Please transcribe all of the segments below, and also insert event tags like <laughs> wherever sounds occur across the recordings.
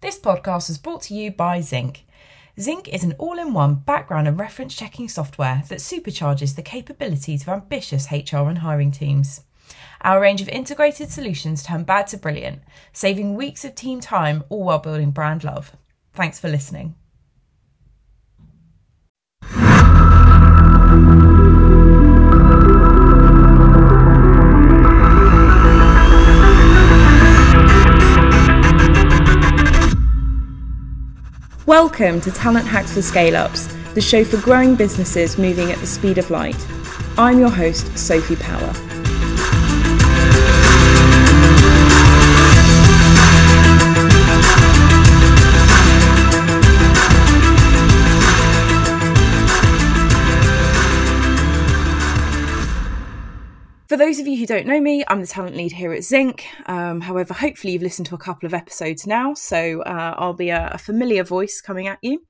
This podcast was brought to you by Zinc. Zinc is an all in one background and reference checking software that supercharges the capabilities of ambitious HR and hiring teams. Our range of integrated solutions turn bad to brilliant, saving weeks of team time, all while building brand love. Thanks for listening. Welcome to Talent Hacks for Scale Ups, the show for growing businesses moving at the speed of light. I'm your host, Sophie Power. For those of you who don't know me, I'm the talent lead here at Zinc. Um, however, hopefully you've listened to a couple of episodes now, so uh, I'll be a, a, familiar voice coming at you.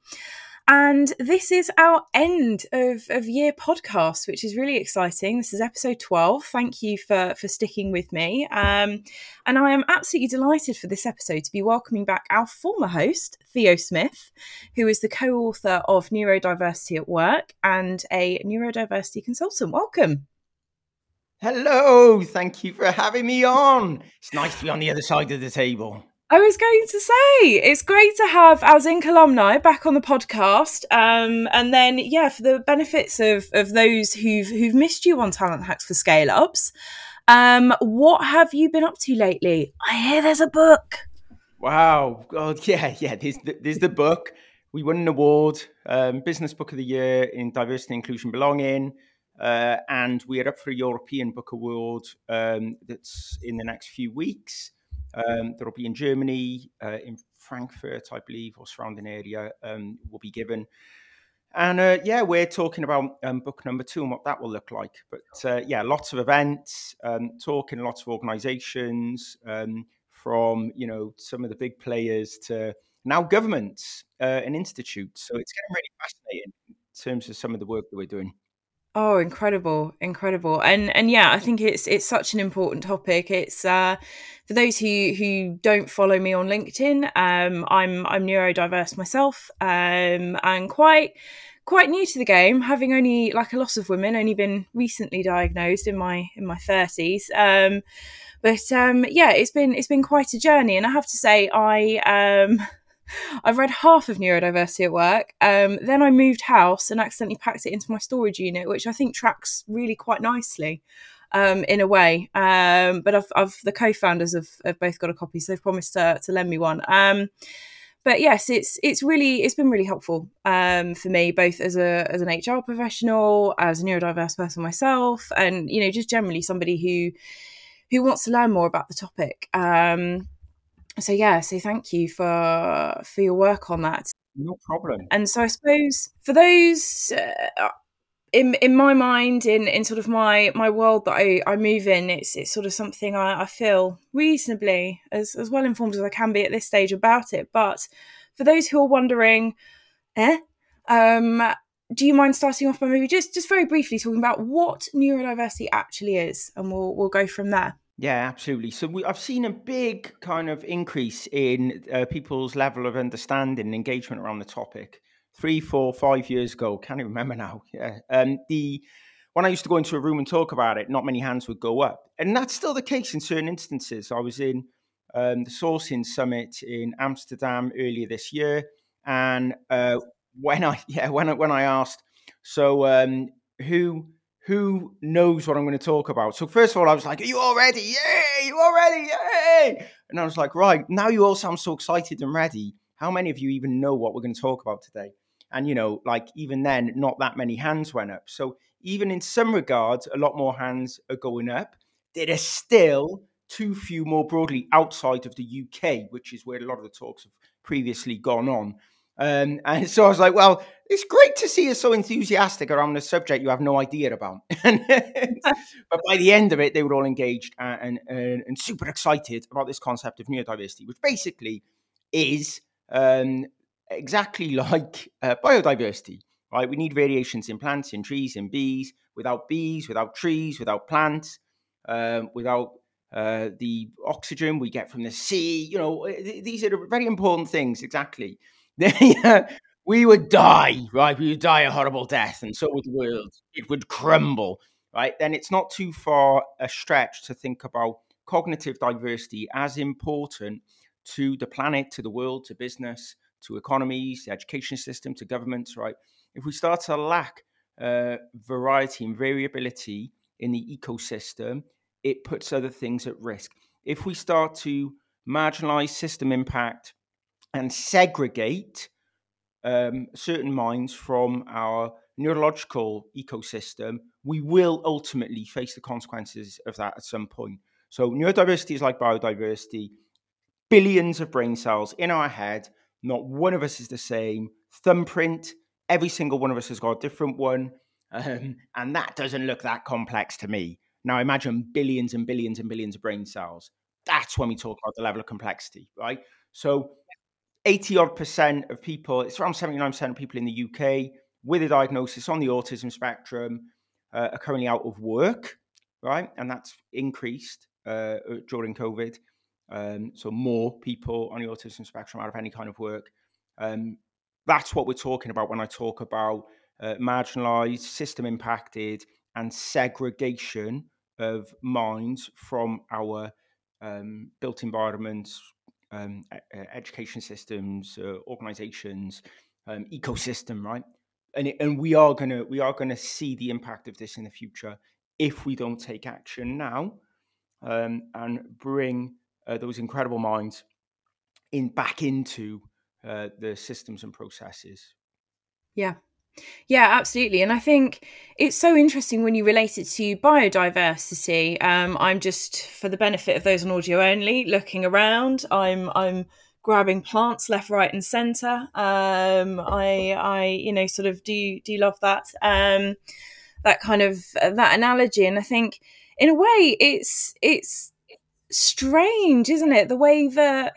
And this is our end of, of year podcast, which is really exciting. This is episode 12. Thank you for, for sticking with me. Um, and I am absolutely delighted for this episode to be welcoming back our former host, Theo Smith, who is the co author of Neurodiversity at Work and a neurodiversity consultant. Welcome. Hello, thank you for having me on. It's nice to be on the other side of the table. I was going to say it's great to have our Zinc alumni back on the podcast, um, and then yeah, for the benefits of of those who've who've missed you on Talent Hacks for Scale Ups, um, what have you been up to lately? I hear there's a book. Wow, God, <laughs> yeah, yeah. There's the, there's the book. We won an award, um, Business Book of the Year in Diversity, Inclusion, Belonging. Uh, and we are up for a European Book Award um, that's in the next few weeks. Um, that'll be in Germany, uh, in Frankfurt, I believe, or surrounding area um, will be given. And uh, yeah, we're talking about um, book number two and what that will look like. But uh, yeah, lots of events, um, talking lots of organisations, um, from you know some of the big players to now governments uh, and institutes. So it's getting really fascinating in terms of some of the work that we're doing. Oh, incredible, incredible. And and yeah, I think it's it's such an important topic. It's uh for those who who don't follow me on LinkedIn, um I'm I'm neurodiverse myself, um and quite quite new to the game, having only like a lot of women, only been recently diagnosed in my in my 30s. Um but um yeah, it's been it's been quite a journey and I have to say I um I've read half of neurodiversity at work. Um, then I moved house and accidentally packed it into my storage unit, which I think tracks really quite nicely. Um, in a way. Um, but I've, I've, the co-founders have, have, both got a copy, so they've promised to, to lend me one. Um, but yes, it's it's really it's been really helpful um, for me, both as a as an HR professional, as a neurodiverse person myself, and you know just generally somebody who who wants to learn more about the topic. Um, so yeah so thank you for for your work on that. No problem. And so i suppose for those uh, in in my mind in in sort of my my world that i i move in it's it's sort of something i, I feel reasonably as as well informed as i can be at this stage about it. But for those who are wondering eh um do you mind starting off by maybe just just very briefly talking about what neurodiversity actually is? And we'll we'll go from there yeah, absolutely. So we, I've seen a big kind of increase in uh, people's level of understanding and engagement around the topic. Three, four, five years ago, can't even remember now. <laughs> Yeah, um, the when I used to go into a room and talk about it, not many hands would go up, and that's still the case in certain instances. I was in um, the Sourcing Summit in Amsterdam earlier this year, and uh, when I <laughs> yeah when when I asked, so um, who who knows what I'm going to talk about. So first of all, I was like, "Are you all ready? Yay! You all ready? Yay!" And I was like, "Right now, you all sound so excited and ready. How many of you even know what we're going to talk about today?" And you know, like even then, not that many hands went up. So even in some regards, a lot more hands are going up. There are still too few more broadly outside of the UK, which is where a lot of the talks have previously gone on. Um, <laughs> and so I was like, well, it's great to see you so enthusiastic around a subject you have no idea about. <laughs> but by the end of it, they were all engaged and, and, and, super excited about this concept of neurodiversity, which basically is um, exactly <laughs> like uh, biodiversity, right? We need variations in plants, in trees, in bees. Without bees, without trees, without plants, um, without uh, the oxygen we get from the sea. You know, these are very important things. Exactly. <laughs> we would die, right? We would die a horrible death, and so would the world. It would crumble, right? Then it's not too far a stretch to think about cognitive diversity as important to the planet, to the world, to business, to economies, the education system, to governments, right? If we start to lack uh, variety and variability in the ecosystem, it puts other things at risk. If we start to marginalize system impact and segregate um, certain minds from our neurological ecosystem, we will ultimately face the consequences of that at some point. So, neurodiversity is like biodiversity billions of brain cells in our head. Not one of us is the same. Thumbprint, every single one of us has got a different one. Um, and that doesn't look that complex to me. Now imagine billions and billions and billions of brain cells. That's when we talk about the level of complexity, right? So 80 odd percent of people, it's around 79% of people in the UK with a diagnosis on the autism spectrum uh, are currently out of work, right? And that's increased uh, during COVID. Um, so more people on the autism spectrum out of any kind of work. Um, that's what we're talking about when I talk about uh, marginalized, system impacted, and segregation of minds from our um, built environments, um, education systems, uh, organizations, um, ecosystem, right? And, it, and we are gonna we are gonna see the impact of this in the future if we don't take action now um, and bring uh, those incredible minds in back into uh, the systems and processes. Yeah, yeah, absolutely. And I think it's so interesting when you relate it to biodiversity. Um, I'm just, for the benefit of those on audio only, looking around. I'm, I'm grabbing plants left, right, and centre. Um, I, I, you know, sort of do do love that. Um, that kind of uh, that analogy, and I think, in a way, it's it's strange, isn't it? The way that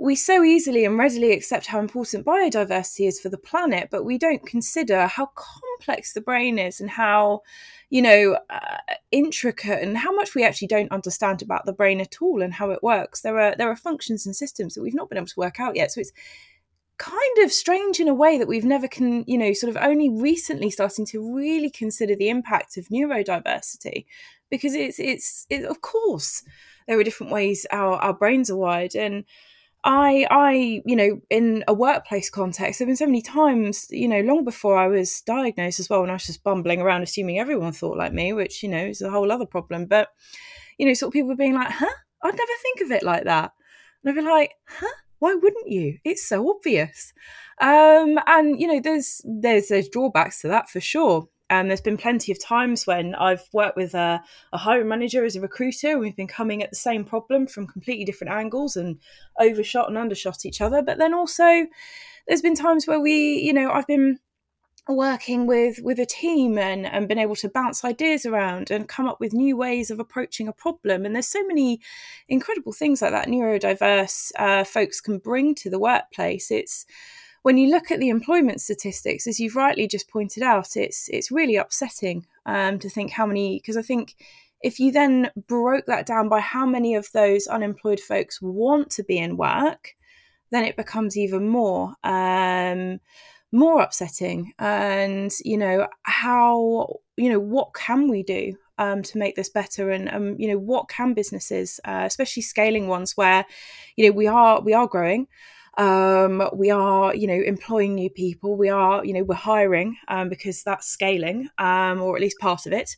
we so easily and readily accept how important biodiversity is for the planet, but we don't consider how complex the brain is and how, you know, uh, intricate and how much we actually don't understand about the brain at all and how it works. There are there are functions and systems that we've not been able to work out yet. So it's kind of strange in a way that we've never can you know sort of only recently starting to really consider the impact of neurodiversity because it's it's it, of course there are different ways our, our brains are wired and I, I, you know, in a workplace context, there have been so many times, you know, long before I was diagnosed as well, when I was just bumbling around, assuming everyone thought like me, which, you know, is a whole other problem. But, you know, sort of people were being like, huh? I'd never think of it like that. And I'd be like, huh? Why wouldn't you? It's so obvious. Um, and, you know, there's, there's, there's drawbacks to that for sure. And there's been plenty of times when I've worked with a, a hiring manager as a recruiter, and we've been coming at the same problem from completely different angles and overshot and undershot each other. But then also, there's been times where we, you know, I've been working with with a team and and been able to bounce ideas around and come up with new ways of approaching a problem and there's so many incredible things like that neurodiverse uh, folks can bring to the workplace it's when you look at the employment statistics, as you've rightly just pointed out, it's it's really upsetting um, to think how many. Because I think if you then broke that down by how many of those unemployed folks want to be in work, then it becomes even more um, more upsetting. And you know how you know what can we do um, to make this better and um, you know what can businesses uh, especially scaling ones where you know we are we are growing um, we are, you know, employing new people. We are, you know, we're hiring um, because that's scaling, um, or at least part of it.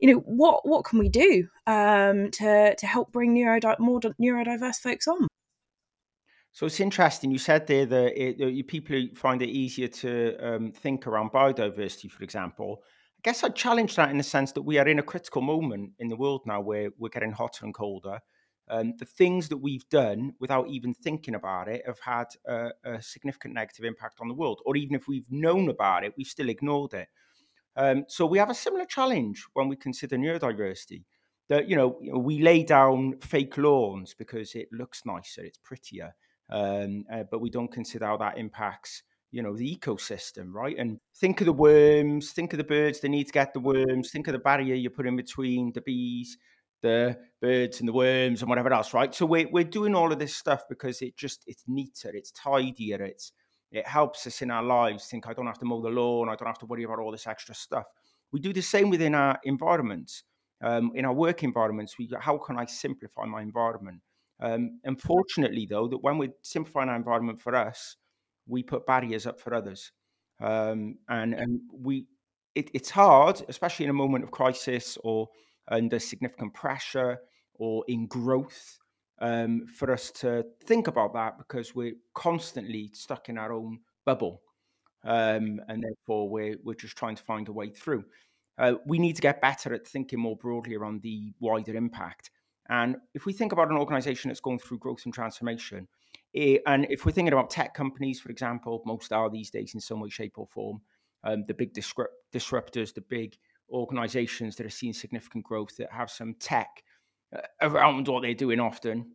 You know, what what can we do um, to to help bring neurodi- more neurodiverse folks on? So it's interesting. You said there that it, you people find it easier to um, think around biodiversity, for example. I guess I challenge that in the sense that we are in a critical moment in the world now where we're getting hotter and colder um, the things that we've done without even thinking about it have had a, a, significant negative impact on the world. Or even if we've known about it, we've still ignored it. Um, so we have a similar challenge when we consider neurodiversity. That you know, we lay down fake lawns because it looks nicer, it's prettier, um, uh, but we don't consider how that impacts you know the ecosystem right and think of the worms think of the birds they need to get the worms think of the barrier you put in between the bees the birds and the worms and whatever else, right? So we're we're doing all of this stuff because it just it's neater, it's tidier, it's it helps us in our lives think I don't have to mow the lawn, I don't have to worry about all this extra stuff. We do the same within our environments. Um, in our work environments, we how can I simplify my environment? Um, unfortunately, though, that when we're simplifying our environment for us, we put barriers up for others, um, and and we it, it's hard, especially in a moment of crisis or under significant pressure or in growth, um, for us to think about that because we're constantly stuck in our own bubble, um, and therefore we're we're just trying to find a way through. Uh, we need to get better at thinking more broadly around the wider impact. And if we think about an organization that's going through growth and transformation, it, and if we're thinking about tech companies, for example, most are these days in some way, shape, or form, um, the big disrupt- disruptors, the big organizations that are seeing significant growth that have some tech uh, around what they're doing often.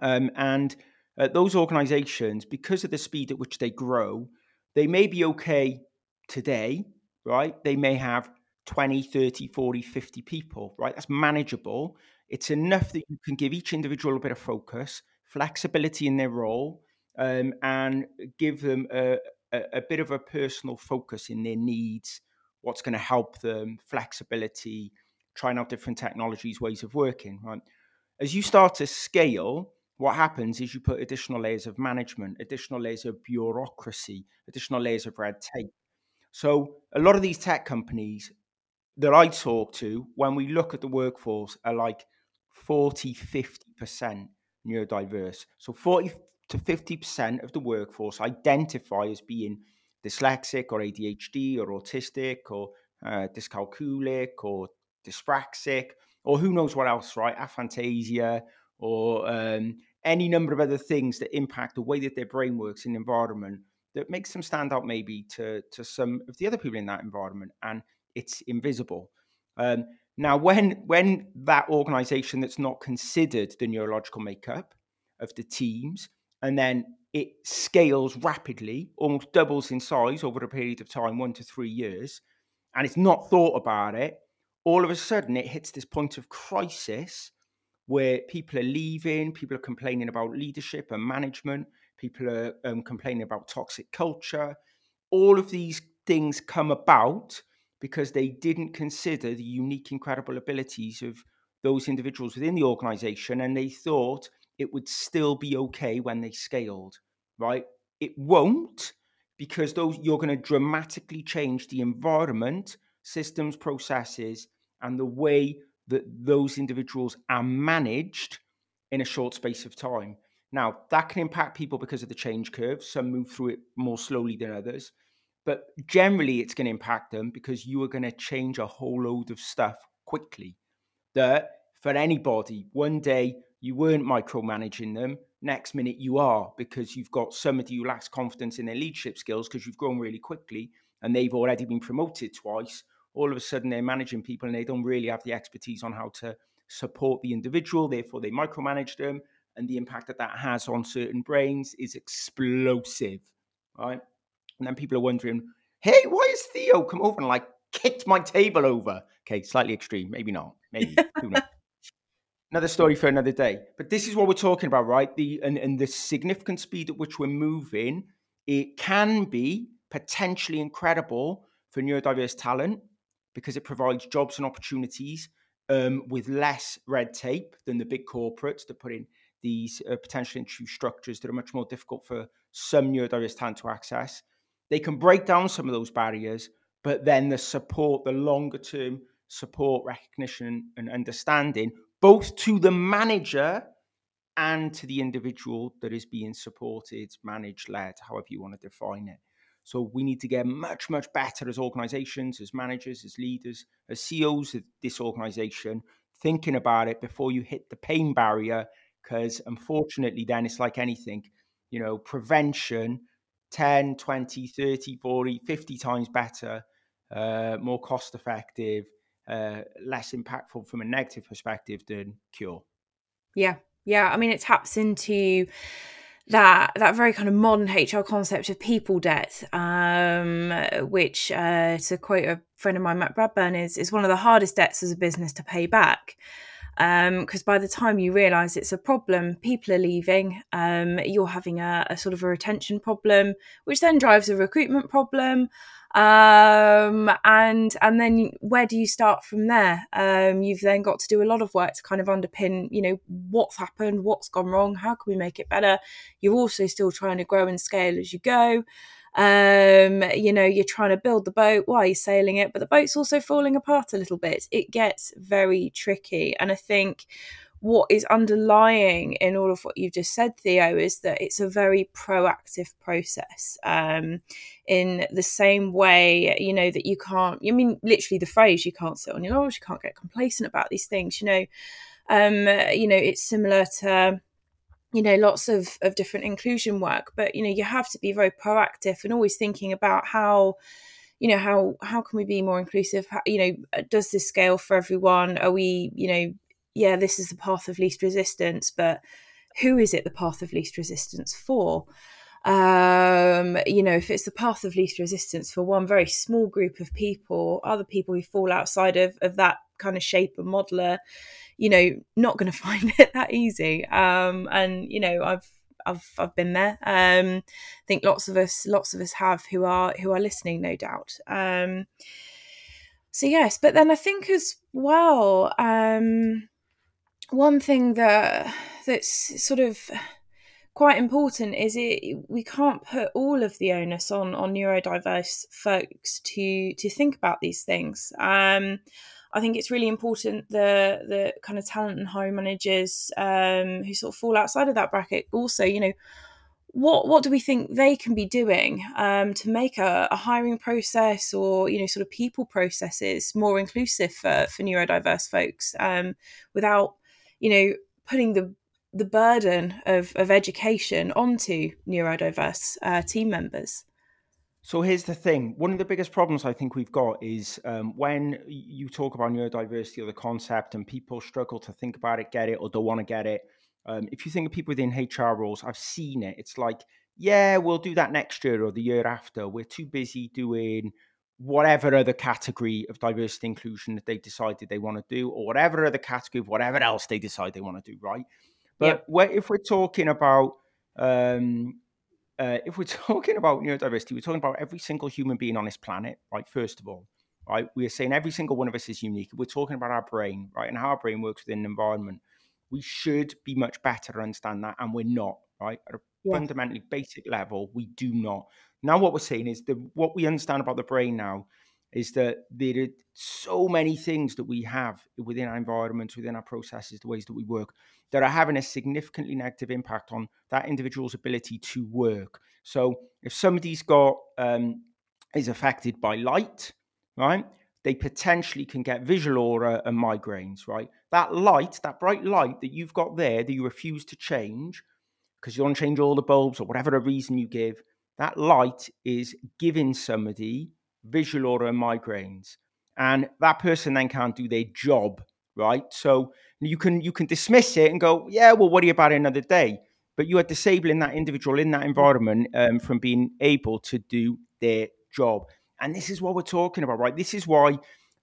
Um, and uh, those organizations, because of the speed at which they grow, they may be okay today, right? They may have 20, 30, 40, 50 people, right? That's manageable. It's enough that you can give each individual a bit of focus, flexibility in their role, um, and give them a, a, a, bit of a personal focus in their needs, what's going to help them, flexibility, trying out different technologies, ways of working, right? As you start to scale, what happens is you put additional layers of management, additional layers of bureaucracy, additional layers of red tape. So a lot of these tech companies that I talk to, when we look at the workforce, are like 40, 50% neurodiverse. So 40 to 50% of the workforce identify as being dyslexic or ADHD or autistic or uh, dyscalculic or dyspraxic or who knows what else, right? Aphantasia or um, any number of other things that impact the way that their brain works in the environment that makes them stand out maybe to, to some of the other people in that environment. And it's invisible. Um, now, when when that organisation that's not considered the neurological makeup of the teams, and then it scales rapidly, almost doubles in size over a period of time, one to three years, and it's not thought about it, all of a sudden it hits this point of crisis where people are leaving, people are complaining about leadership and management, people are um, complaining about toxic culture. All of these things come about because they didn't consider the unique, incredible abilities of those individuals within the organization and they thought it would still be okay when they scaled, right? It won't because those you're going to dramatically change the environment, systems, processes, and the way that those individuals are managed in a short space of time. Now, that can impact people because of the change curve. Some move through it more slowly than others. But generally, it's going to impact them because you are going to change a whole load of stuff quickly. That for anybody, one day you weren't micromanaging them, next minute you are because you've got somebody who lacks confidence in their leadership skills because you've grown really quickly and they've already been promoted twice. All of a sudden, they're managing people and they don't really have the expertise on how to support the individual. Therefore, they micromanage them, and the impact that that has on certain brains is explosive, right? And then people are wondering, hey, why has Theo come over and like kicked my table over? Okay, slightly extreme. Maybe not. Maybe. Who knows? Another story for another day. But this is what we're talking about, right? The and, and the significant speed at which we're moving, it can be potentially incredible for neurodiverse talent because it provides jobs and opportunities um, with less red tape than the big corporates that put in these uh, potentially into structures that are much more difficult for some neurodiverse talent to access they can break down some of those barriers, but then the support, the longer term support, recognition, and understanding, both to the manager and to the individual that is being supported, managed, led, however you want to define it. So we need to get much, much better as organizations, as managers, as leaders, as CEOs of this organization, thinking about it before you hit the pain barrier. Because unfortunately, then it's like anything, you know, prevention 10, 20, 30, 40, 50 times better, uh, more cost effective, uh, less impactful from a negative perspective than cure. Yeah. Yeah. I mean, it taps into that that very kind of modern HR concept of people debt, um, which, uh, to quote a friend of mine, Matt Bradburn, is is one of the hardest debts as a business to pay back. because um, by the time you realize it's a problem, people are leaving. Um, you're having a, a, sort of a retention problem, which then drives a recruitment problem. Um, and and then where do you start from there? Um, you've then got to do a lot of work to kind of underpin, you know, what's happened, what's gone wrong, how can we make it better. You're also still trying to grow and scale as you go um you know you're trying to build the boat while you're sailing it but the boat's also falling apart a little bit it gets very tricky and i think what is underlying in all of what you've just said, Theo, is that it's a very proactive process. Um, in the same way, you know, that you can't, I mean, literally the phrase, you can't sit on your laurels, you can't get complacent about these things, you know. Um, you know, it's similar to you know lots of of different inclusion work but you know you have to be very proactive and always thinking about how you know how how can we be more inclusive how, you know does this scale for everyone are we you know yeah this is the path of least resistance but who is it the path of least resistance for um you know if it's the path of least resistance for one very small group of people other people who fall outside of of that kind of shape and modeler you know, not going <laughs> to find it that easy. Um, and you know, I've I've I've been there. Um, I think lots of us lots of us have who are who are listening, no doubt. Um, so yes, but then I think as well, um, one thing that that's sort of quite important is it we can't put all of the onus on on neurodiverse folks to to think about these things. Um, I think it's really important the the kind of talent and hiring managers um, who sort of fall outside of that bracket also, you know, what what do we think they can be doing um, to make a, a, hiring process or you know sort of people processes more inclusive for, for neurodiverse folks um, without you know putting the the burden of, of education onto neurodiverse uh, team members so here's the thing. One of the biggest problems I think we've got is um, when you talk about neurodiversity or the concept and people struggle to think about it, get it, or don't want to get it. Um, if you think of people within HR roles, I've seen it. It's like, yeah, we'll do that next year or the year after. We're too busy doing whatever other category of diversity inclusion that they decided they want to do, or whatever other category of whatever else they decide they want to do, right? But yep. if we're talking about um, uh, if we're <laughs> talking about neurodiversity, we're talking about every single human being on this planet, right? First of all, right? We're saying every single one of us is unique. We're talking about our brain, right? And how our brain works within an environment. We should be much better to understand that, and we're not, right? At a yeah. fundamentally basic level, we do not. Now, what we're saying is that what we understand about the brain now is that there are so many things that we have within our environments, within our processes, the ways that we work, that are having a significantly negative impact on that individual's ability to work. So if somebody's got um, is affected by light, right? They potentially can get visual aura and migraines, right? That light, that bright light that you've got there that you refuse to change because you want to change all the bulbs or whatever the reason you give, that light is giving somebody visual and migraines. And that person then can't do their job, right? So you can you can dismiss it and go, yeah, we'll worry about it another day. But you are disabling that individual in that environment um, from being able to do their job. And this is what we're talking about, right? This is why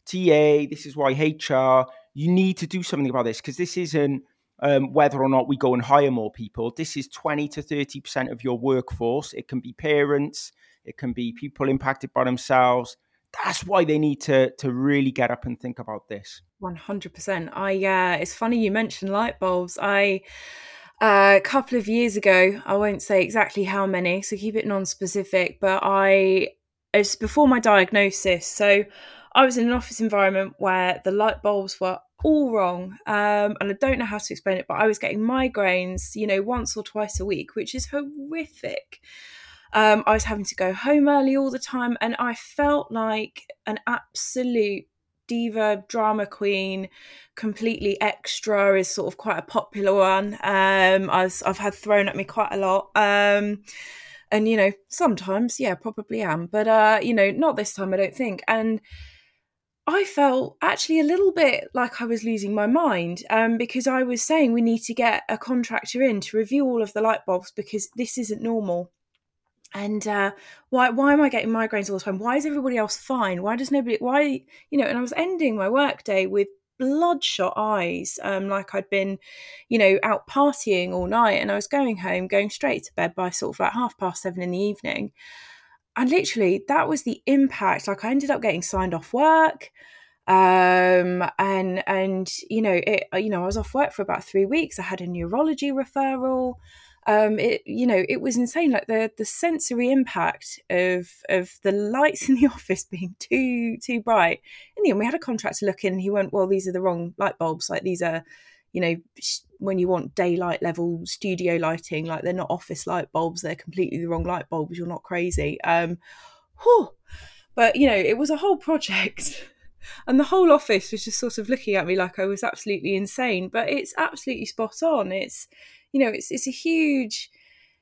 TA, this is why HR, you need to do something about this because this isn't um, whether or not we go and hire more people. This is 20 to 30% of your workforce. It can be parents, it can be people impacted by themselves. That's why they need to to really get up and think about this. One hundred percent. I uh, it's funny you mentioned light bulbs. I uh, a couple of years ago, I won't say exactly how many, so keep it non-specific. But I it's before my diagnosis, so I was in an office environment where the light bulbs were all wrong. Um, and I don't know how to explain it, but I was getting migraines, you know, once or twice a week, which is horrific. Um, I was having to go home early all the time, and I felt like an absolute diva drama queen completely extra is sort of quite a popular one um I have had thrown at me quite a lot um and you know sometimes yeah probably am but uh you know not this time i don't think and I felt actually a little bit like I was losing my mind um, because I was saying we need to get a contractor in to review all of the light bulbs because this isn't normal and uh, why why am I getting migraines all the time? Why is everybody else fine? Why does nobody? Why you know? And I was ending my workday with bloodshot eyes, um, like I'd been, you know, out partying all night, and I was going home, going straight to bed by sort of like half past seven in the evening. And literally, that was the impact. Like, I ended up getting signed off work um and and you know it you know i was off work for about three weeks i had a neurology referral um, it you know it was insane like the the sensory impact of of the lights <laughs> in the office being too too bright in the end we had a contractor look in and he went well these are the wrong light bulbs like these are you know when you want daylight level studio lighting like they're not office light bulbs they're completely the wrong light bulbs you're not crazy um whew. but you know it was a whole project <laughs> and the whole office was just sort of looking at me like I was absolutely insane but it's absolutely spot on it's you know it's it's a huge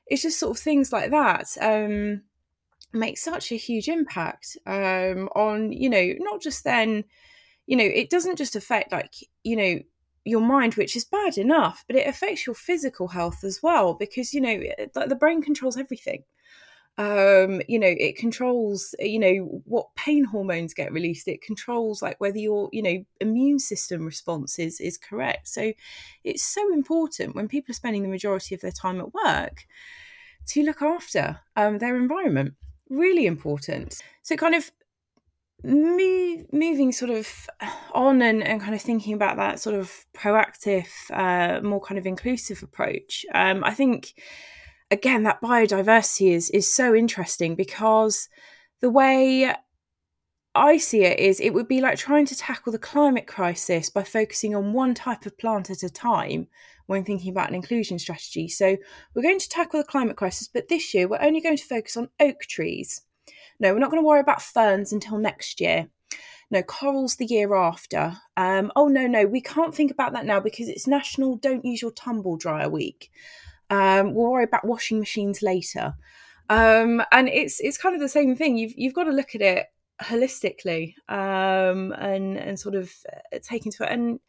it's just sort of things like that um make such a huge impact um on you know not just then you know it doesn't just affect like you know your mind which is bad enough but it affects your physical health as well because you know like the brain controls everything. Um you know it controls you know what pain hormones get released. It controls like whether your you know immune system response is is correct. So it's so important when people are spending the majority of their time at work to look after um, their environment. Really important. So kind of move, moving sort of on and, and kind of thinking about that sort of proactive uh, more kind of inclusive approach um, i think again, that biodiversity is is so interesting because the way I see it is it would be like trying to tackle the climate crisis by focusing on one type of plant at a time when thinking about an inclusion strategy. So we're going to tackle the climate crisis, but this year we're only going to focus on oak trees. No, we're not going to worry about ferns until next year. No, corals the year after. Um, oh no, no, we can't think about that now because it's National Don't Use Your Tumble Dryer Week. Um, we'll worry about washing machines later. Um, and it's it's kind of the same thing. You've you've got to look at it holistically um, and and sort of uh, take into it. And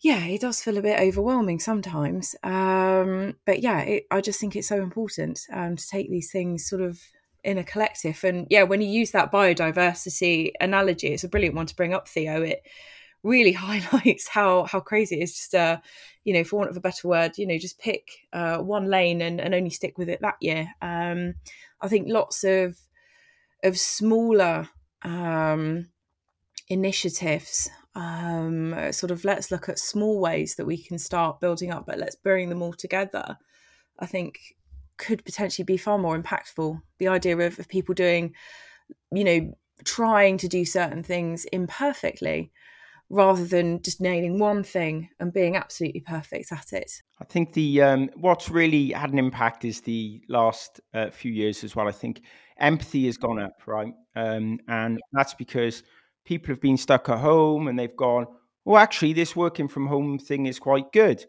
yeah, it does feel a bit overwhelming sometimes. Um, but yeah, it, I just think it's so important um, to take these things sort of in a collective. And yeah, when you use that biodiversity analogy, it's a brilliant one to bring up, Theo. It really <laughs> highlights how how crazy it is just uh you know for want of a better word you know just pick uh one lane and, and only stick with it that year um i think lots of of smaller um initiatives um sort of let's look at small ways that we can start building up but let's bring them all together i think could potentially be far more impactful the idea of, of people doing you know trying to do certain things imperfectly rather than just nailing one thing and being absolutely perfect at it. I think the um, what's really had an impact is the last uh, few years as well. I think empathy has gone up, right? Um, and that's because people have been stuck at home and they've gone, well, actually, this working from home thing is quite good.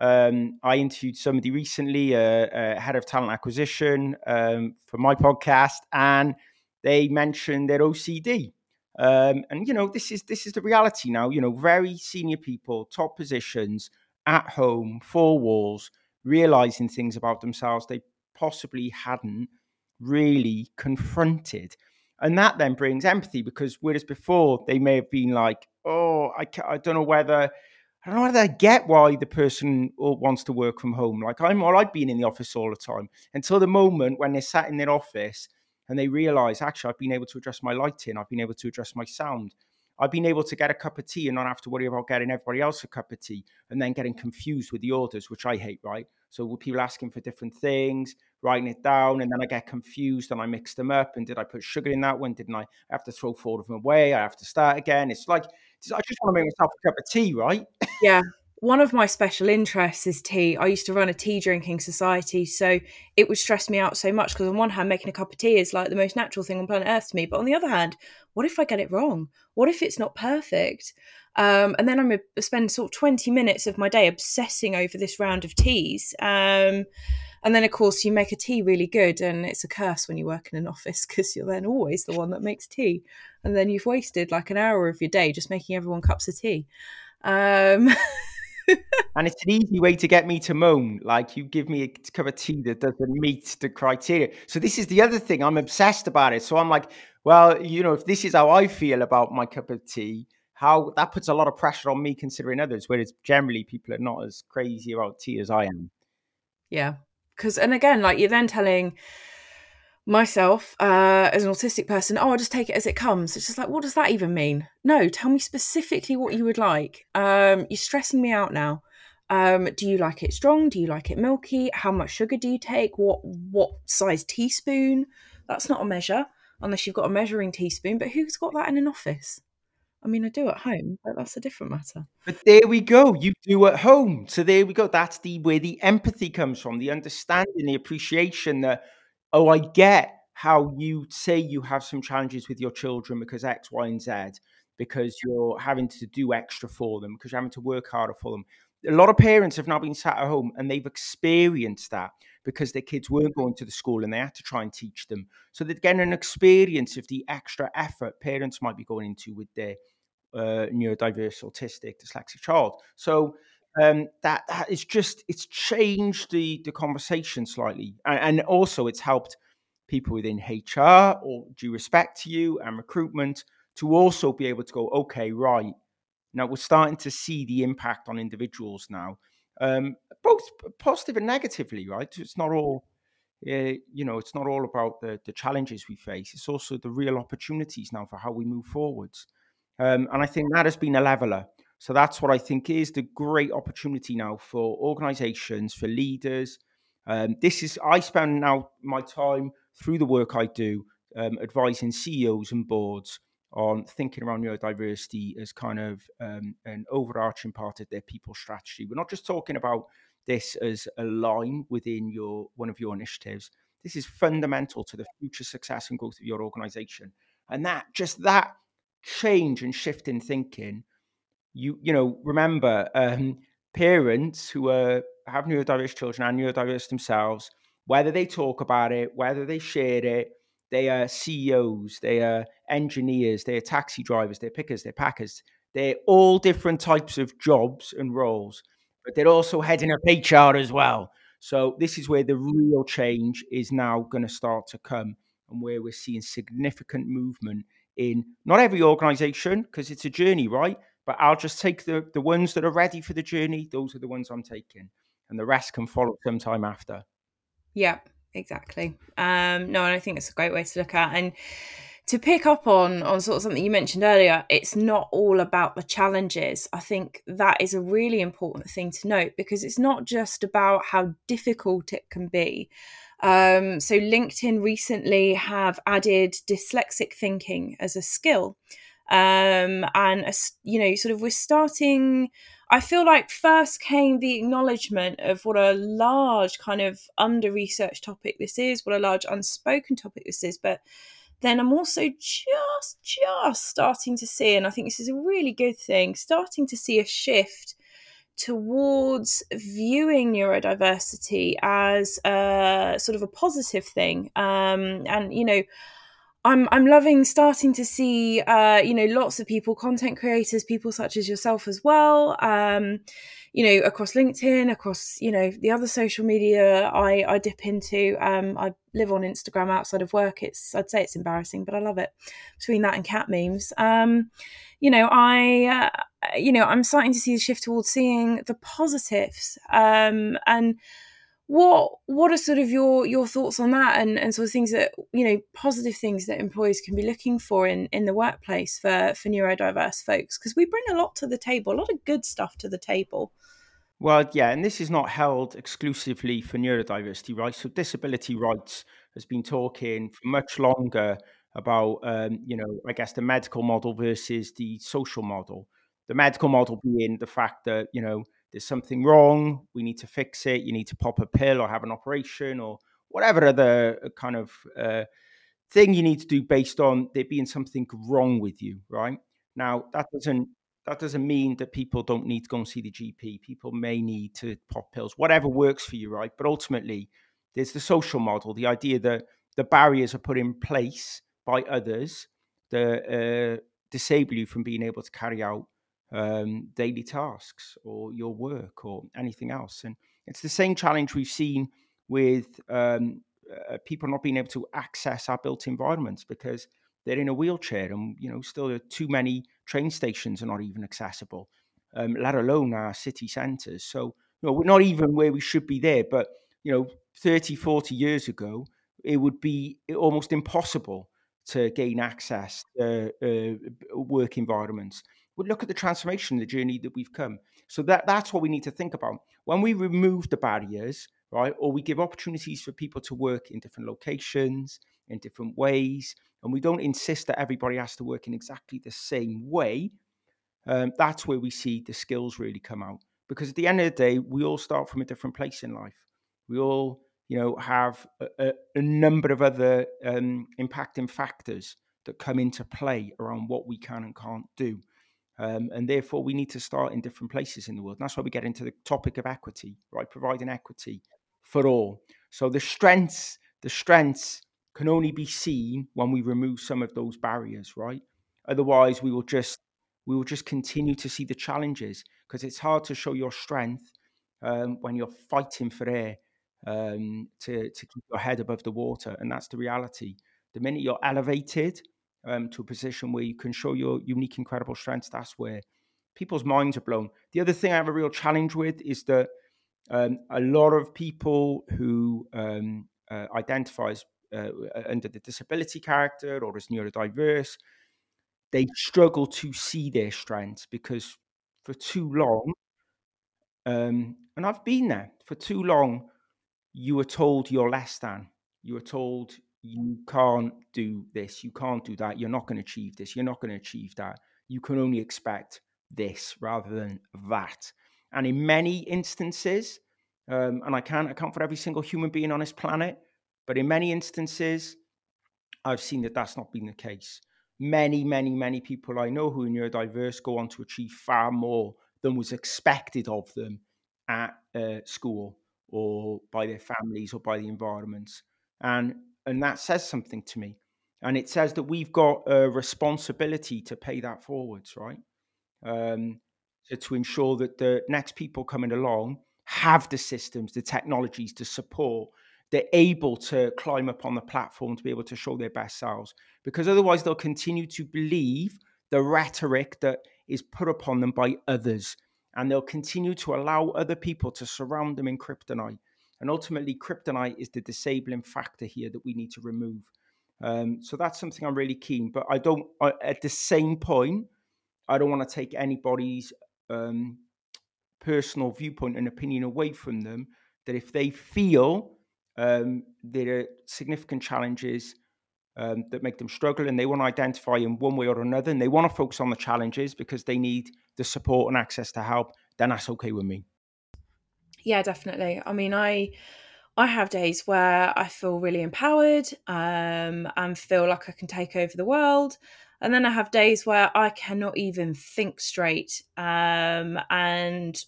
Um, I interviewed somebody recently, uh, uh, head of talent acquisition um, for my podcast, and they mentioned their OCD um, and you know, this is this is the reality now. You know, very senior people, top positions, at home, four walls, realizing things about themselves they possibly hadn't really confronted. And that then brings empathy because whereas before they may have been like, oh, I, I don't know whether I don't know whether I get why the person uh, wants to work from home. Like I'm all right being in the office all the time until the moment when they're sat in their office and they realize actually I've been able to adjust my lighting, I've been able to adjust my sound. I've been able to get a cup of tea and not have to worry about getting everybody else a cup of tea and then getting confused with the orders, which I hate, right? So people asking for different things, writing it down, and then I get confused and I mix them up. And did I put sugar in that one? Didn't I? I have to throw four of them away. I have to start again. It's like I just want to make myself a cup of tea, right? Yeah, one of my special interests is tea. I used to run a tea drinking society, so it would stress me out so much because on one hand, making a cup of tea is like the most natural thing on planet Earth to me, but on the other hand, what if I get it wrong? What if it's not perfect? Um, and then I'm a, spend sort of twenty minutes of my day obsessing over this round of teas. Um, and then of course you make a tea really good, and it's a curse when you work in an office <laughs> because you're then always the one that makes tea, and then you've wasted like an hour of your day just making everyone cups of tea. Um, <laughs> and it's an easy way to get me to moan. Like you give me a cup of tea that doesn't meet the criteria. So this is the other thing. I'm obsessed about it. So I'm like, well, you know, if this is how I feel about my cup of tea, how that puts a lot of pressure on me considering others, whereas generally people are not as crazy about tea as I am. Yeah. Because, and again, like you're then telling myself uh, as an autistic person, oh, I'll just take it as it comes. It's just like, what does that even mean? No, tell me specifically what you would like. Um, you're stressing me out now. Um, do you like it strong? Do you like it milky? How much sugar do you take? What what size teaspoon? That's not a measure unless you've got a measuring teaspoon. But who's got that in an office? I mean, I do at home, but that's a different matter. But there we go. You do at home. So there we go. That's the where the empathy comes from, the understanding, the appreciation that oh, I get how you say you have some challenges with your children because X, Y, and Z, because you're having to do extra for them, because you're having to work harder for them. A lot of parents have now been sat at home and they've experienced that because their kids weren't going to the school and they had to try and teach them. So they're getting an experience of the extra effort parents might be going into with their uh, neurodiverse, autistic, dyslexic child. So um, that that is just it's changed the the conversation slightly, and, and, also it's helped people within HR or due respect to you and recruitment to also be able to go, okay, right now we're starting to see the impact on individuals now, um, both positive and negatively, right? It's not all. Uh, you know, it's not all about the, the challenges we face. It's also the real opportunities now for how we move forwards. Um, and I think that has been a leveler. So that's what I think is the great opportunity now for organizations, for leaders. Um, this is, I spend now my time through the work I do um, advising CEOs and boards on thinking around neurodiversity as kind of um, an overarching part of their people strategy. We're not just talking about this as a line within your one of your initiatives. This is fundamental to the future success and growth of your organization. And that just that change and shift in thinking you you know remember um, parents who are have neurodiverse children and neurodiverse themselves, whether they talk about it, whether they share it, they are CEOs, they are engineers, they are taxi drivers, they're pickers, they're packers. They're all different types of jobs and roles, but they're also heading up HR as well. So this is where the real change is now going to start to come, and where we're seeing significant movement in not every organization because it's a journey, right? But I'll just take the, the ones that are ready for the journey. Those are the ones I'm taking. And the rest can follow sometime after. Yeah, exactly. Um, no, and I think it's a great way to look at and to pick up on on sort of something you mentioned earlier, it's not all about the challenges. I think that is a really important thing to note because it's not just about how difficult it can be. Um, so LinkedIn recently have added dyslexic thinking as a skill um, and you know sort of we're starting i feel like first came the acknowledgement of what a large kind of under researched topic this is what a large unspoken topic this is but then i'm also just just starting to see and i think this is a really good thing starting to see a shift towards viewing neurodiversity as a sort of a positive thing. Um, and you know I'm I'm loving starting to see uh, you know lots of people, content creators, people such as yourself as well. Um, you know, across LinkedIn, across you know the other social media I I dip into. Um, I live on Instagram outside of work. It's I'd say it's embarrassing, but I love it. Between that and cat memes, um, you know, I uh, you know I'm starting to see the shift towards seeing the positives um, and what what are sort of your your thoughts on that and, and sort of things that you know positive things that employers can be looking for in in the workplace for for neurodiverse folks? Because we bring a lot to the table a lot of good stuff to the table. Well yeah and this is not held exclusively for neurodiversity right? So disability rights has been talking for much longer about um, you know i guess the medical model versus the social model. The medical model being the fact that you know there's something wrong, we need to fix it, you need to pop a pill or have an operation or whatever other uh, kind of uh, thing you need to do based on there being something wrong with you, right? Now that doesn't that doesn't mean that people don't need to go and see the GP. People may need to pop pills, whatever works for you, right? But ultimately, there's the social model, the idea that the barriers are put in place by others that uh, disable you from being able to carry out um, daily tasks or your work or anything else. And it's the same challenge we've seen with um, uh, people not being able to access our built environments because they're in a wheelchair, and you know, still too many train stations are not even accessible, um, let alone our city centres. So, you know, we're not even where we should be there. But you know, 30, 40 years ago, it would be almost impossible to gain access to uh, work environments. But look at the transformation, the journey that we've come. So that that's what we need to think about when we remove the barriers, right? Or we give opportunities for people to work in different locations, in different ways, and we don't insist that everybody has to work in exactly the same way. Um, that's where we see the skills really come out. Because at the end of the day, we all start from a different place in life. We all you know, have a, a number of other um, impacting factors that come into play around what we can and can't do. Um, and therefore, we need to start in different places in the world. And that's why we get into the topic of equity, right? Providing equity for all. So the strengths, the strengths can only be seen when we remove some of those barriers, right? Otherwise, we will just we will just continue to see the challenges because it's hard to show your strength um, when you're fighting for air um, to, to keep your head above the water. And that's the reality. The minute you're elevated um, to a position where you can show your unique, incredible strengths, that's where people's minds are blown. The other thing I have a real challenge with is that um, a lot of people who um, uh, identify as uh, under the disability character or as neurodiverse, they struggle to see their strengths because for too long, um, and I've been there for too long, you were told you're less than. You were told you can't do this, you can't do that, you're not going to achieve this, you're not going to achieve that. You can only expect this rather than that. And in many instances, um, and I can't account for every single human being on this planet, but in many instances, I've seen that that's not been the case. Many, many, many people I know who are neurodiverse go on to achieve far more than was expected of them at uh, school or by their families or by the environments. And, and that says something to me. And it says that we've got a responsibility to pay that forwards, right? Um, to, to ensure that the next people coming along have the systems, the technologies to support. They're able to climb up on the platform to be able to show their best selves. Because otherwise, they'll continue to believe the rhetoric that is put upon them by others and they'll continue to allow other people to surround them in kryptonite. And ultimately, kryptonite is the disabling factor here that we need to remove. Um, so that's something I'm really keen. But I don't, I, at the same point, I don't want to take anybody's um, personal viewpoint and opinion away from them. That if they feel um, there are significant challenges um, that make them struggle and they want to identify in one way or another and they want to focus on the challenges because they need the support and access to help, then that's okay with me. Yeah, definitely. I mean, I I have days where I feel really empowered um, and feel like I can take over the world. And then I have days where I cannot even think straight um, and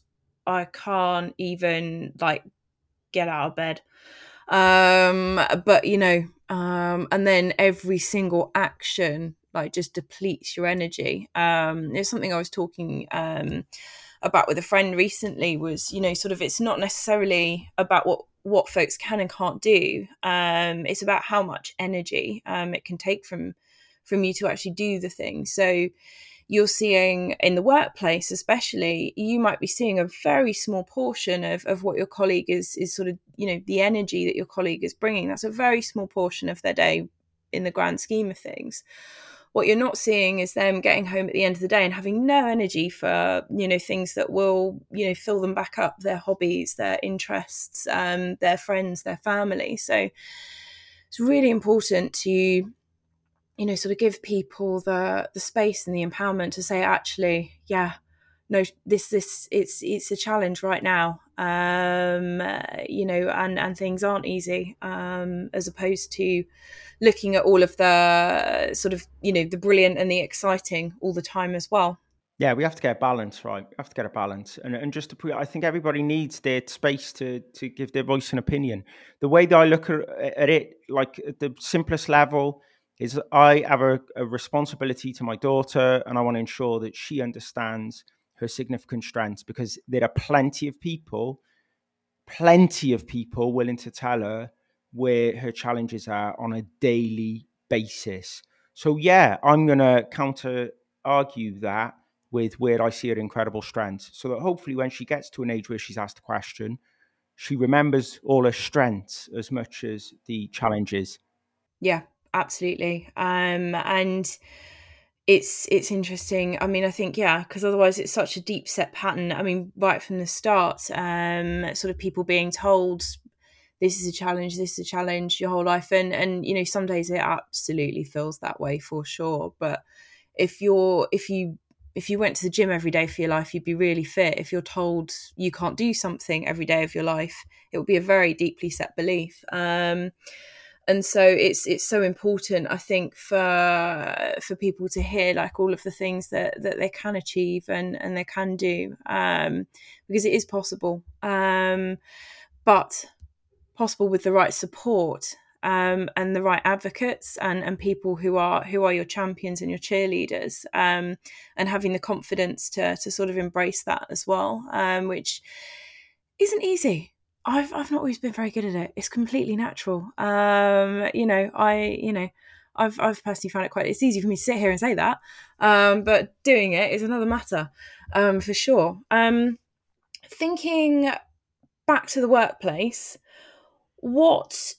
I can't even like get out of bed. Um, but you know, um, and then every single action like just depletes your energy. Um, there's something I was talking um, about with a friend recently was you know sort of it's not necessarily about what what folks can and can't do. Um, it's about how much energy um, it can take from from you to actually do the thing. So you're seeing in the workplace especially you might be seeing a very small portion of, of what your colleague is is sort of you know the energy that your colleague is bringing that's a very small portion of their day in the grand scheme of things what you're not seeing is them getting home at the end of the day and having no energy for you know things that will you know fill them back up their hobbies their interests um, their friends their family. So it's really important to you know sort of give people the the space and the empowerment to say actually yeah no this this it's it's a challenge right now um uh, you know and and things aren't easy um as opposed to looking at all of the sort of you know the brilliant and the exciting all the time as well yeah, we have to get a balance, right? We have to get a balance, and and just to put, I think everybody needs their space to to give their voice and opinion. The way that I look at, at it, like at the simplest level, is I have a, a responsibility to my daughter, and I want to ensure that she understands her significant strengths because there are plenty of people, plenty of people willing to tell her where her challenges are on a daily basis. So yeah, I'm going to counter argue that with where I see her incredible strengths, so that hopefully when she gets to an age where she's asked a question, she remembers all her strengths as much as the challenges. Yeah, absolutely. Um, and it's it's interesting. I mean, I think yeah, because otherwise it's such a deep set pattern. I mean, right from the start, um, sort of people being told this is a challenge, this is a challenge your whole life, and and you know some days it absolutely feels that way for sure. But if you're if you if you went to the gym every day for your life, you'd be really fit. If you're told you can't do something every day of your life, it would be a very deeply set belief. Um, and so it's it's so important, I think, for for people to hear like all of the things that that they can achieve and and they can do, um, because it is possible, um, but possible with the right support um, and the right advocates and, and people who are who are your champions and your cheerleaders um, and having the confidence to to sort of embrace that as well um, which isn't easy I've I've not always been very good at it. It's completely natural. Um, you know I you know I've I've personally found it quite it's easy for me to sit here and say that um, but doing it is another matter um, for sure. Um, thinking back to the workplace what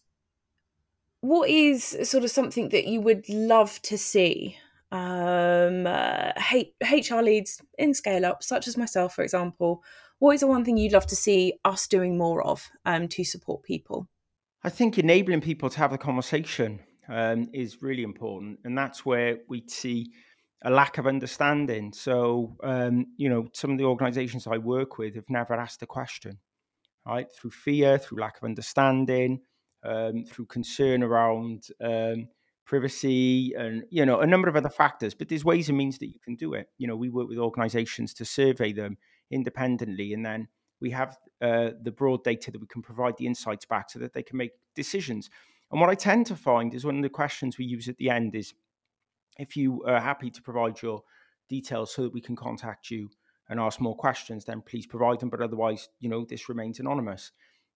what is sort of something that you would love to see? Um, uh, HR leads in scale up, such as myself, for example? What is the one thing you'd love to see us doing more of um, to support people? I think enabling people to have the conversation um, is really important, and that's where we see a lack of understanding. So, um, you know, some of the organisations I work with have never asked the question, right? Through fear, through lack of understanding, um, through concern around um, privacy and you know a number of other factors but there's ways and means that you can do it you know we work with organizations to survey them independently and then we have uh, the broad data that we can provide the insights back so that they can make decisions. And what i tend to find is one of the questions we use at the end is if you are happy to provide your details so that we can contact you and ask more questions then please provide them. But otherwise you know this remains anonymous.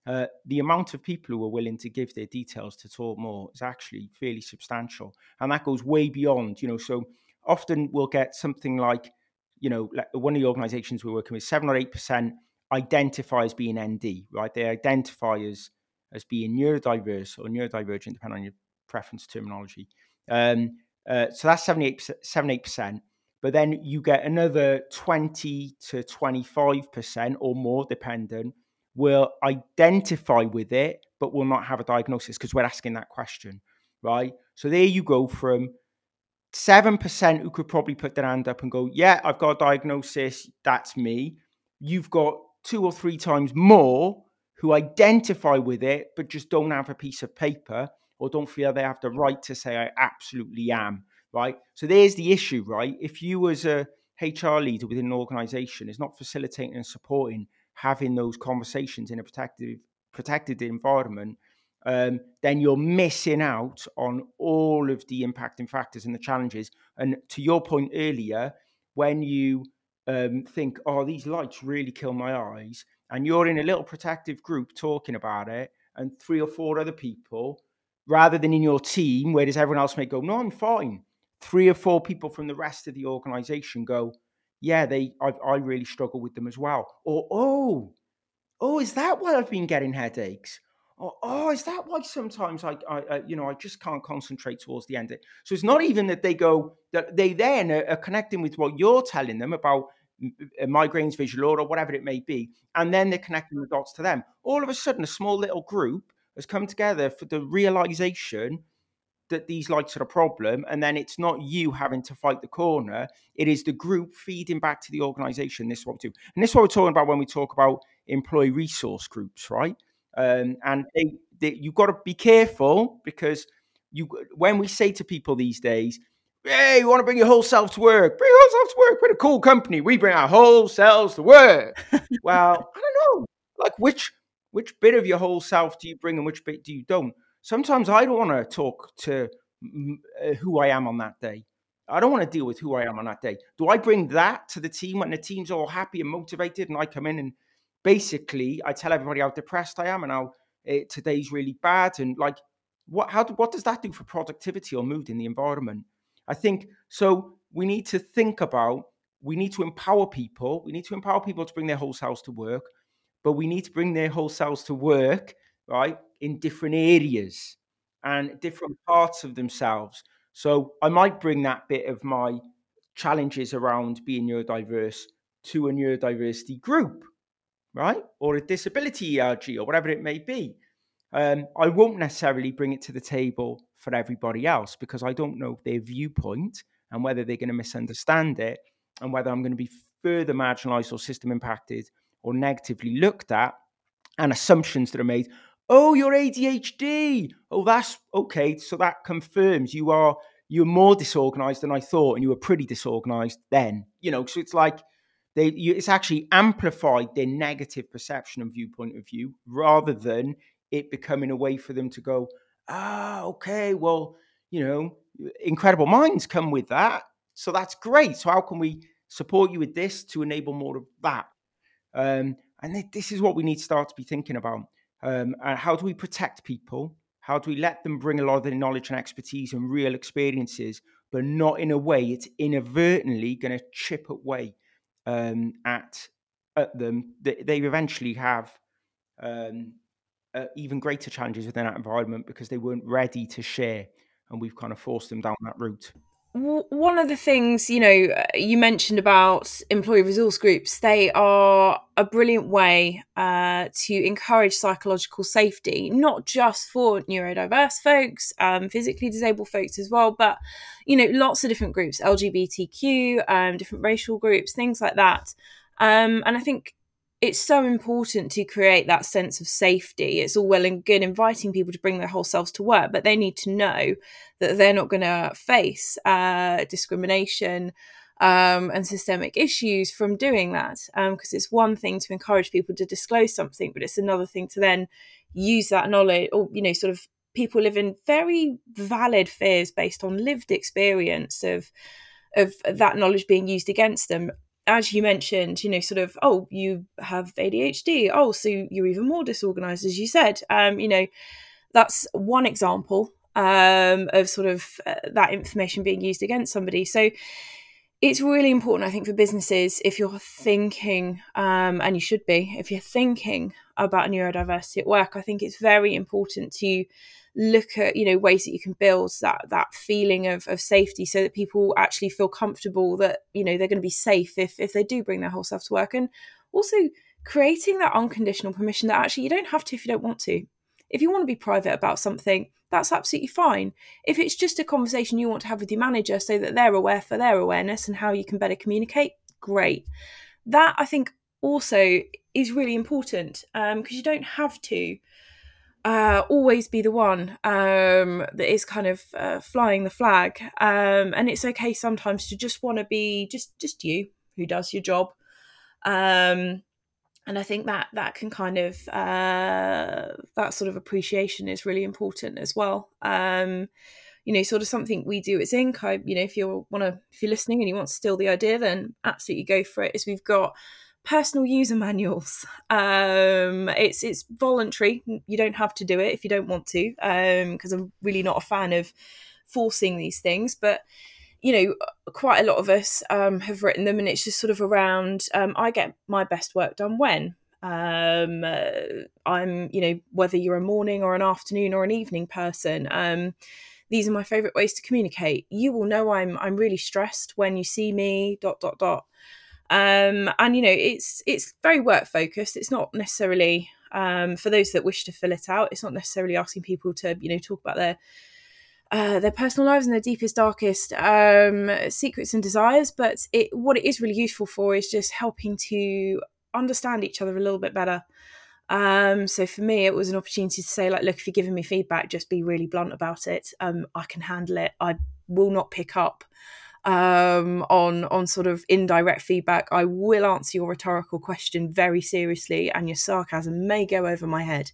Uh, the amount of people who are willing to give their details to talk more is actually fairly substantial, and that goes way beyond. You know, so often we'll get something like, you know, like one of the organisations we're working with, seven or eight percent identify as being ND, right? They identify as as being neurodiverse or neurodivergent, depending on your preference terminology. Um, uh, so that's 78 percent. But then you get another 20 to 25% or more, dependent, will identify with it, but will not have a diagnosis because we're asking that question, right? So there you go from 7% who could probably put their hand up and go, Yeah, I've got a diagnosis, that's me. You've got two or three times more who identify with it, but just don't have a piece of paper or don't feel they have the right to say, I absolutely am, right? So there's the issue, right? If you, as a HR leader within an organization, is not facilitating and supporting having those conversations in a protected protected environment, um, then you're missing out on all of the impacting factors and the challenges. And to your point earlier, when you um, think, "Oh, these lights really kill my eyes," and you're in a little protective group talking about it, and three or four other people, rather than in your team, where does everyone else may go, "No, I'm fine." Three or four people from the rest of the organization go, yeah, they I, I really struggle with them as well. Or oh, oh, is that why I've been getting headaches? Or oh, is that why sometimes I, I, I you know I just can't concentrate towards the end. So it's not even that they go that they then are, are connecting with what you're telling them about uh, migraines, visual or whatever it may be, and then they're connecting the dots to them. All of a sudden, a small little group has come together for the realization that these lights are a problem and then it's not you having to fight the corner it is the group feeding back to the organization this is what we do and this is what we're talking about when we talk about employee resource groups right um, and they, they, you've got to be careful because you when we say to people these days hey you want to bring your whole self to work. Bring your whole self to work? We're a cool company. We bring our whole selves to work. <laughs> Well i don't know. Like which which bit of your whole self do you bring and which bit do you don't? Sometimes I don't want to talk to uh, who I am on that day. I don't want to deal with who I am on that day. Do I bring that to the team when the team's all happy and motivated and I come in and basically I tell everybody how depressed I am and how uh, today's really bad and like what how what does that do for productivity or mood in the environment? I think so. We need to think about. We need to empower people. We need to empower people to bring their whole selves to work, but we need to bring their whole selves to work, right, in different areas and different parts of themselves. So I might bring that bit of my challenges around being neurodiverse to a neurodiversity group, right? Or a disability ERG or whatever it may be. Um, I won't necessarily bring it to the table for everybody else because I don't know their viewpoint and whether they're going to misunderstand it and whether I'm going to be further marginalized or system impacted or negatively looked at and assumptions that are made. Oh, you're ADHD. Oh, that's okay. So that confirms you are you're more disorganized than I thought, and you were pretty disorganized then. You know, so it's like they you, it's actually amplified their negative perception and viewpoint of view rather than it becoming a way for them to go, ah, okay, well, you know, incredible minds come with that. So that's great. So how can we support you with this to enable more of that? Um, and this is what we need to start to be thinking about. Um, and how do we protect people? How do we let them bring a lot of their knowledge and expertise and real experiences, but not in a way it's inadvertently going to chip away um, at at them that they eventually have um, uh, even greater challenges within that environment because they weren't ready to share, and we've kind of forced them down that route one of the things you know uh, you mentioned about employee resource groups they are a brilliant way uh, to encourage psychological safety not just for neurodiverse folks um, physically disabled folks as well but you know lots of different groups lgbtq um, different racial groups things like that. Um, and i think it's so important to create that sense of safety. It's all well and good inviting people to bring their whole selves to work, but they need to know that they're not going to face uh, discrimination um, and systemic issues from doing that. Because um, it's one thing to encourage people to disclose something, but it's another thing to then use that knowledge or, you know, sort of people live in very valid fears based on lived experience of of that knowledge being used against them as you mentioned, you know, sort of, oh, you have ADHD. Oh, so you're even more disorganized, as you said. Um, you know, that's one example um, of sort of uh, that information being used against somebody. So it's really important, I think, for businesses if you're thinking, um, and you should be, if you're thinking about neurodiversity at work, I think it's very important to look at you know ways that you can build that that feeling of, of safety so that people actually feel comfortable that you know they're going to be safe if if they do bring their whole self to work. And also creating that unconditional permission that actually you don't have to if you don't want to. If you want to be private about something that's absolutely fine. If it's just a conversation you want to have with your manager so that they're aware for their awareness and how you can better communicate great. That i think also is really important because um, you don't have to uh, always be the one um, that is kind of uh, flying the flag. Um, and it's okay sometimes to just want to be just just you who does your job. Um, and I think that that can kind of uh, that sort of appreciation is really important as well. Um, you know, sort of something we do at Zinc. I, you know, if you want to, if you're listening and you want to steal the idea, then absolutely go for it. Is we've got personal user manuals. Um, it's it's voluntary. You don't have to do it if you don't want to, because um, I'm really not a fan of forcing these things. But you know, quite a lot of us um, have written them, and it's just sort of around. Um, I get my best work done when um, uh, I'm, you know, whether you're a morning or an afternoon or an evening person. Um, these are my favorite ways to communicate. You will know I'm I'm really stressed when you see me. Dot dot dot um, and you know it's it's very work focused it's not necessarily um, for those that wish to fill it out it's not necessarily asking people to you know talk about their uh, their personal lives and their deepest darkest um, secrets and desires but it what it is really useful for is just helping to understand each other a little bit better um, so for me, it was an opportunity to say, like, look, if you're giving me feedback, just be really blunt about it. Um, I can handle it. I will not pick up um, on on sort of indirect feedback. I will answer your rhetorical question very seriously, and your sarcasm may go over my head.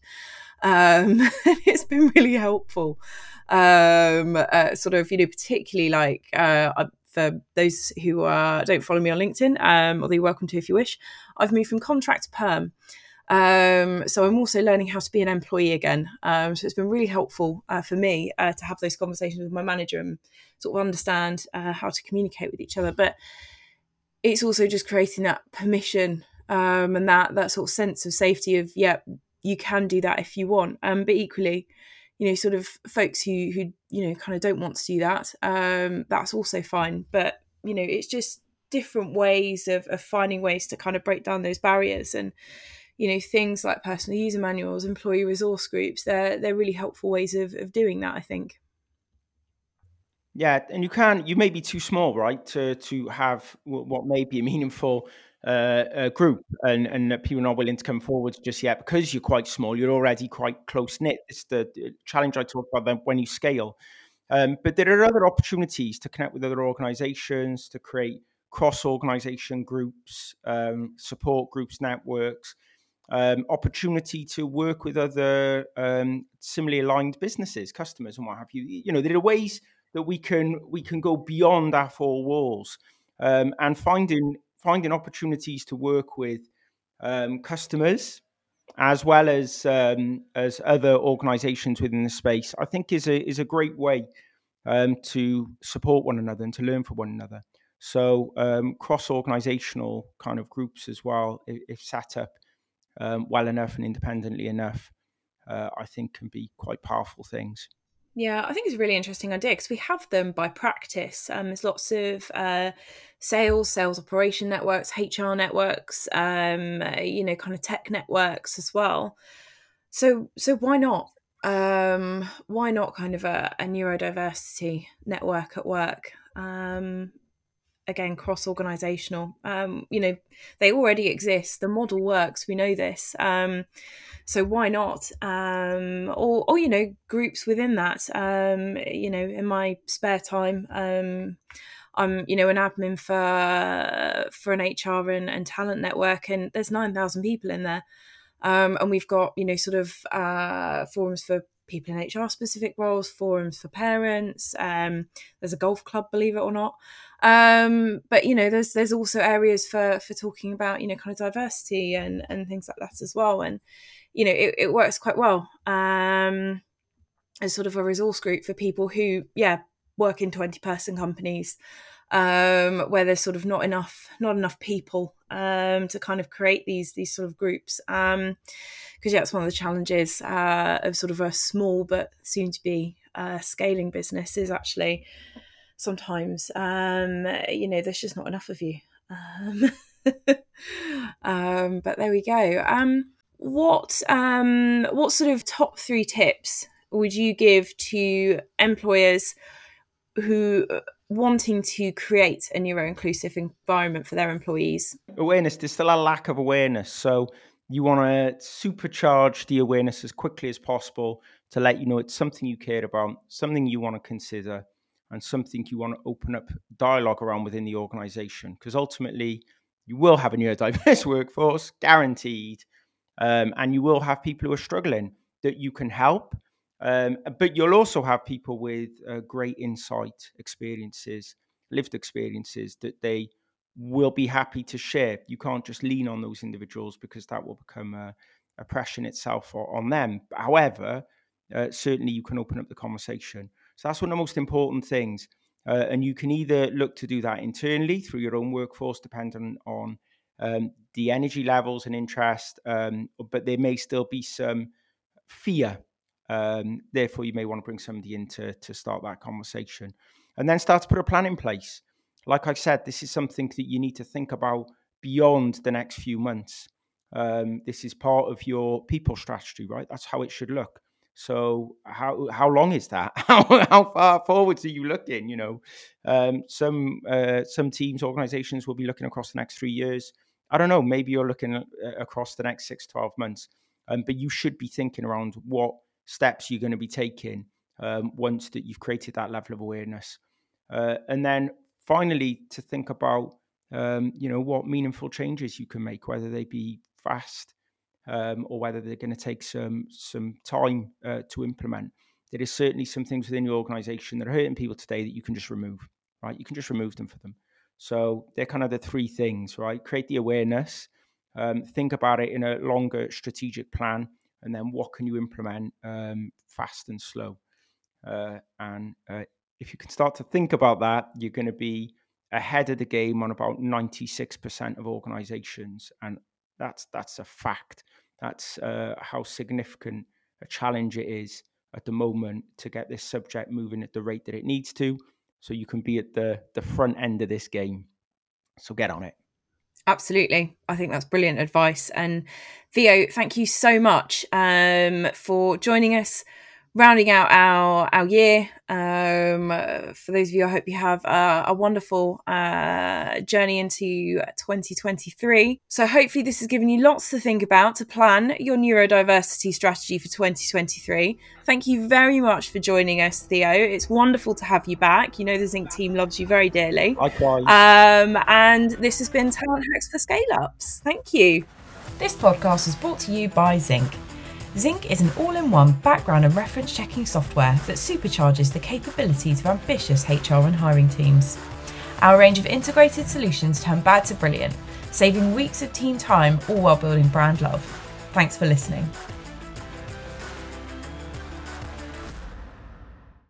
Um, <laughs> it's been really helpful. Um, uh, sort of, you know, particularly like uh, for those who uh, don't follow me on LinkedIn, um, although you're welcome to if you wish. I've moved from contract to perm. Um, so I'm also learning how to be an employee again. Um, so it's been really helpful uh, for me uh, to have those conversations with my manager and sort of understand uh, how to communicate with each other. But it's also just creating that permission um, and that that sort of sense of safety of yeah, you can do that if you want. Um, but equally, you know, sort of folks who who you know kind of don't want to do that, um, that's also fine. But you know, it's just different ways of, of finding ways to kind of break down those barriers and you know things like personal user manuals employee resource groups they're they're really helpful ways of, of doing that i think. Yeah and you can you may be too small right to to have what may be a meaningful uh, a group and and people are not willing to come forward just yet because you're quite small you're already quite close knit. It's the challenge i talk about when you scale. Um, but there are other opportunities to connect with other organizations to create cross organization groups um, support groups networks um, opportunity to work with other um, similarly aligned businesses, customers, and what have you. You know, there are ways that we can we can go beyond our four walls um, and finding finding opportunities to work with um, customers as well as um, as other organisations within the space. I think is a is a great way um, to support one another and to learn from one another. So cross organisational kind of groups as well, if, if set up um, well enough and independently enough, uh, I think can be quite powerful things. Yeah, I think it's a really interesting idea because we have them by practice. Um, there's lots of uh, sales, sales operation networks, HR networks, um, you know, kind of tech networks as well. So, so why not? Um, why not kind of a, a neurodiversity network at work? Um, again cross organizational um, you know they already exist. The model works. We know this. Um, so why not? Um, or or you know groups within that. Um, you know in my spare time um, I'm you know an admin for for an HR and, and talent network and there's 9,000 people in there. Um, and we've got you know sort of uh, forums for people in HR specific roles, forums for parents. Um, there's a golf club, believe it or not. Um, but you know, there's there's also areas for for talking about you know kind of diversity and and things like that as well. And you know, it, it works quite well um, as sort of a resource group for people who yeah work in 20 person companies um, where there's sort of not enough not enough people um, to kind of create these these sort of groups because um, yeah it's one of the challenges uh, of sort of a small but soon to be uh, scaling business is actually sometimes. Um, you know, there's just not enough of you. Um, <laughs> um, but there we go. What what sort of top three tips would you give to employers who wanting to create a neuro inclusive environment for their employees? Awareness. There's still a lack of awareness, so you want to supercharge the awareness as quickly as possible to let you know it's something you care about, something you want to consider, and something you want to open up dialogue around within the organization. Because ultimately, you will have a neurodiverse <laughs> workforce, guaranteed, um, and you will have people who are struggling that you can help. Um, but you'll also have people with uh, great insight, experiences, lived experiences that they will be happy to share. You can't just lean on those individuals because that will become a, a itself on them. However, uh, certainly you can open up the conversation. So that's one of the most important things. Uh, and you can either look to do that internally through your own workforce, depending on um, the energy levels and interest, um, but there may still be some fear. Um, therefore, you may want to bring somebody in to, to start that conversation and then start to put a plan in place. Like I said, this is something that you need to think about beyond the next few months. Um, this is part of your people strategy, right? That's how it should look. So how how long is that? <laughs> How how far forwards are you looking? You know, um, some uh, some teams, organizations will be looking across the next three years. I don't know. Maybe you're looking uh, across the next six, 12 months. Um, but you should be thinking around what steps you're going to be taking um, once that you've created that level of awareness. Uh, and then finally, to think about, um, you know, what meaningful changes you can make, whether they be fast, um, or whether they're going to take some some time uh, to implement. There is certainly some things within your organization that are hurting people today that you can just remove, right? You can just remove them for them. So they're kind of the three things, right? Create the awareness, Um, think about it in a longer strategic plan, and then what can you implement um, fast and slow. Uh, and uh, if you can start to think about that, you're going to be ahead of the game on about 96% of organizations. And that's, that's a fact. That's uh, how significant a challenge it is at the moment to get this subject moving at the rate that it needs to. So you can be at the, the front end of this game. So get on it. Absolutely. I think that's brilliant advice. And Theo, thank you so much um, for joining us rounding out our our year. Um, for those of you, I hope you have a, a wonderful uh, journey into 2023. So hopefully, this has given you lots to think about to plan your neurodiversity strategy for 2023. Thank you very much for joining us, Theo. It's wonderful to have you back. You know the Zinc team loves you very dearly. Likewise. Um, and this has been Talent Hacks for Scale Ups. Thank you. This podcast is brought to you by Zinc. Zinc is an all in one background and reference checking software that supercharges the capabilities of ambitious HR and hiring teams. Our range of integrated solutions turn bad to brilliant, saving weeks of team time all while building brand love. Thanks for listening.